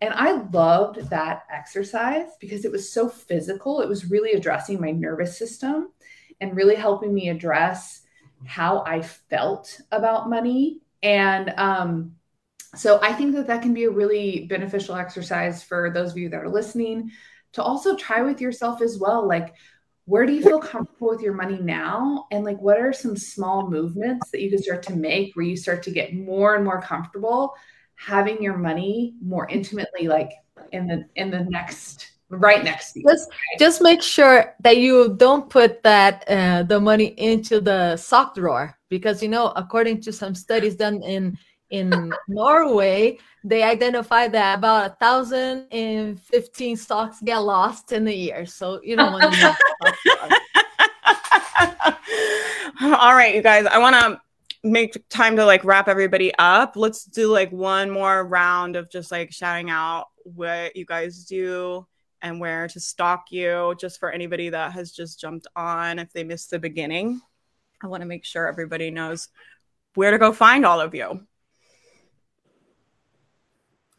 And I loved that exercise because it was so physical. It was really addressing my nervous system and really helping me address how I felt about money. And um, so I think that that can be a really beneficial exercise for those of you that are listening to also try with yourself as well. Like, where do you feel comfortable with your money now? And like, what are some small movements that you can start to make where you start to get more and more comfortable having your money more intimately like in the in the next right next to you. Just, just make sure that you don't put that uh, the money into the sock drawer because you know according to some studies done in in Norway, they identify that about a thousand and fifteen stocks get lost in the year. So you don't want to. All right, you guys. I want to make time to like wrap everybody up. Let's do like one more round of just like shouting out what you guys do and where to stalk you, just for anybody that has just jumped on if they missed the beginning. I want to make sure everybody knows where to go find all of you.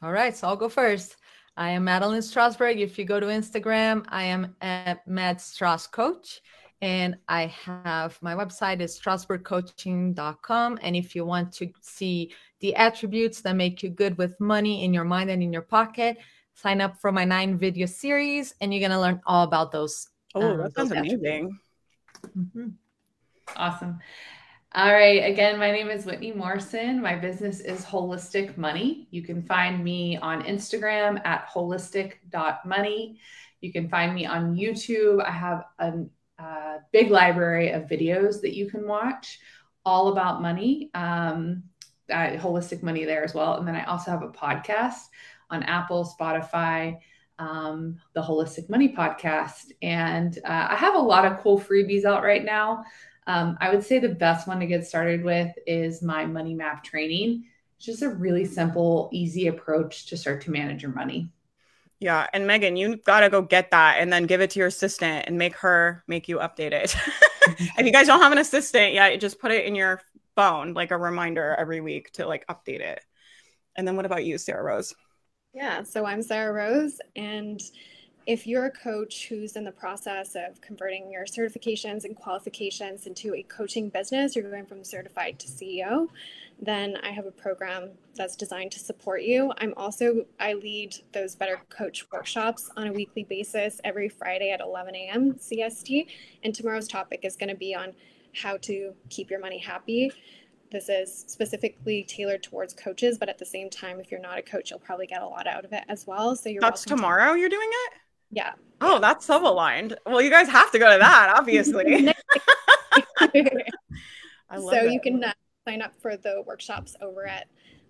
All right, so I'll go first. I am Madeline Strasberg. If you go to Instagram, I am at Mad Strauss Coach and I have my website is strasbergcoaching.com. And if you want to see the attributes that make you good with money in your mind and in your pocket, sign up for my nine video series, and you're gonna learn all about those. Oh, um, that sounds amazing! Mm-hmm. Awesome. All right. Again, my name is Whitney Morrison. My business is Holistic Money. You can find me on Instagram at holistic.money. You can find me on YouTube. I have an big library of videos that you can watch all about money, um, uh, holistic money there as well. And then I also have a podcast on Apple, Spotify, um, the Holistic Money Podcast. And uh, I have a lot of cool freebies out right now. Um, I would say the best one to get started with is my money map training. It's just a really simple, easy approach to start to manage your money. Yeah, and Megan, you gotta go get that and then give it to your assistant and make her make you update it. if you guys don't have an assistant yet, just put it in your phone like a reminder every week to like update it. And then what about you, Sarah Rose? Yeah, so I'm Sarah Rose, and if you're a coach who's in the process of converting your certifications and qualifications into a coaching business, you're going from certified to CEO then I have a program that's designed to support you. I'm also, I lead those Better Coach workshops on a weekly basis every Friday at 11 a.m. CST. And tomorrow's topic is going to be on how to keep your money happy. This is specifically tailored towards coaches, but at the same time, if you're not a coach, you'll probably get a lot out of it as well. So you're that's tomorrow. To- you're doing it. Yeah. Oh, that's so aligned. Well, you guys have to go to that, obviously. so it. you can uh, sign up for the workshops over at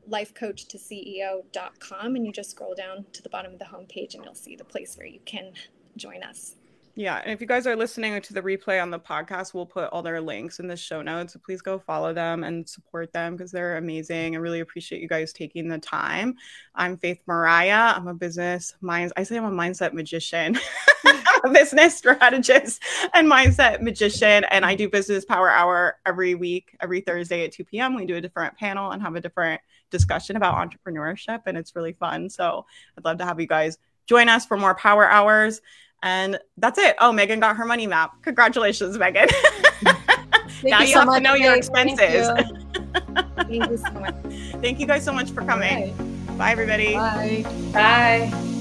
lifecoachtoceo.com and you just scroll down to the bottom of the homepage and you'll see the place where you can join us. Yeah, and if you guys are listening to the replay on the podcast, we'll put all their links in the show notes. So please go follow them and support them because they're amazing. I really appreciate you guys taking the time. I'm Faith Mariah. I'm a business mind. I say I'm a mindset magician, a business strategist and mindset magician, and I do business power hour every week, every Thursday at 2 p.m. We do a different panel and have a different discussion about entrepreneurship, and it's really fun. So I'd love to have you guys join us for more power hours. And that's it. Oh, Megan got her money map. Congratulations, Megan. now you, you so have to know your expenses. Thank you. Thank you so much. Thank you guys so much for coming. Bye, everybody. Bye. Bye.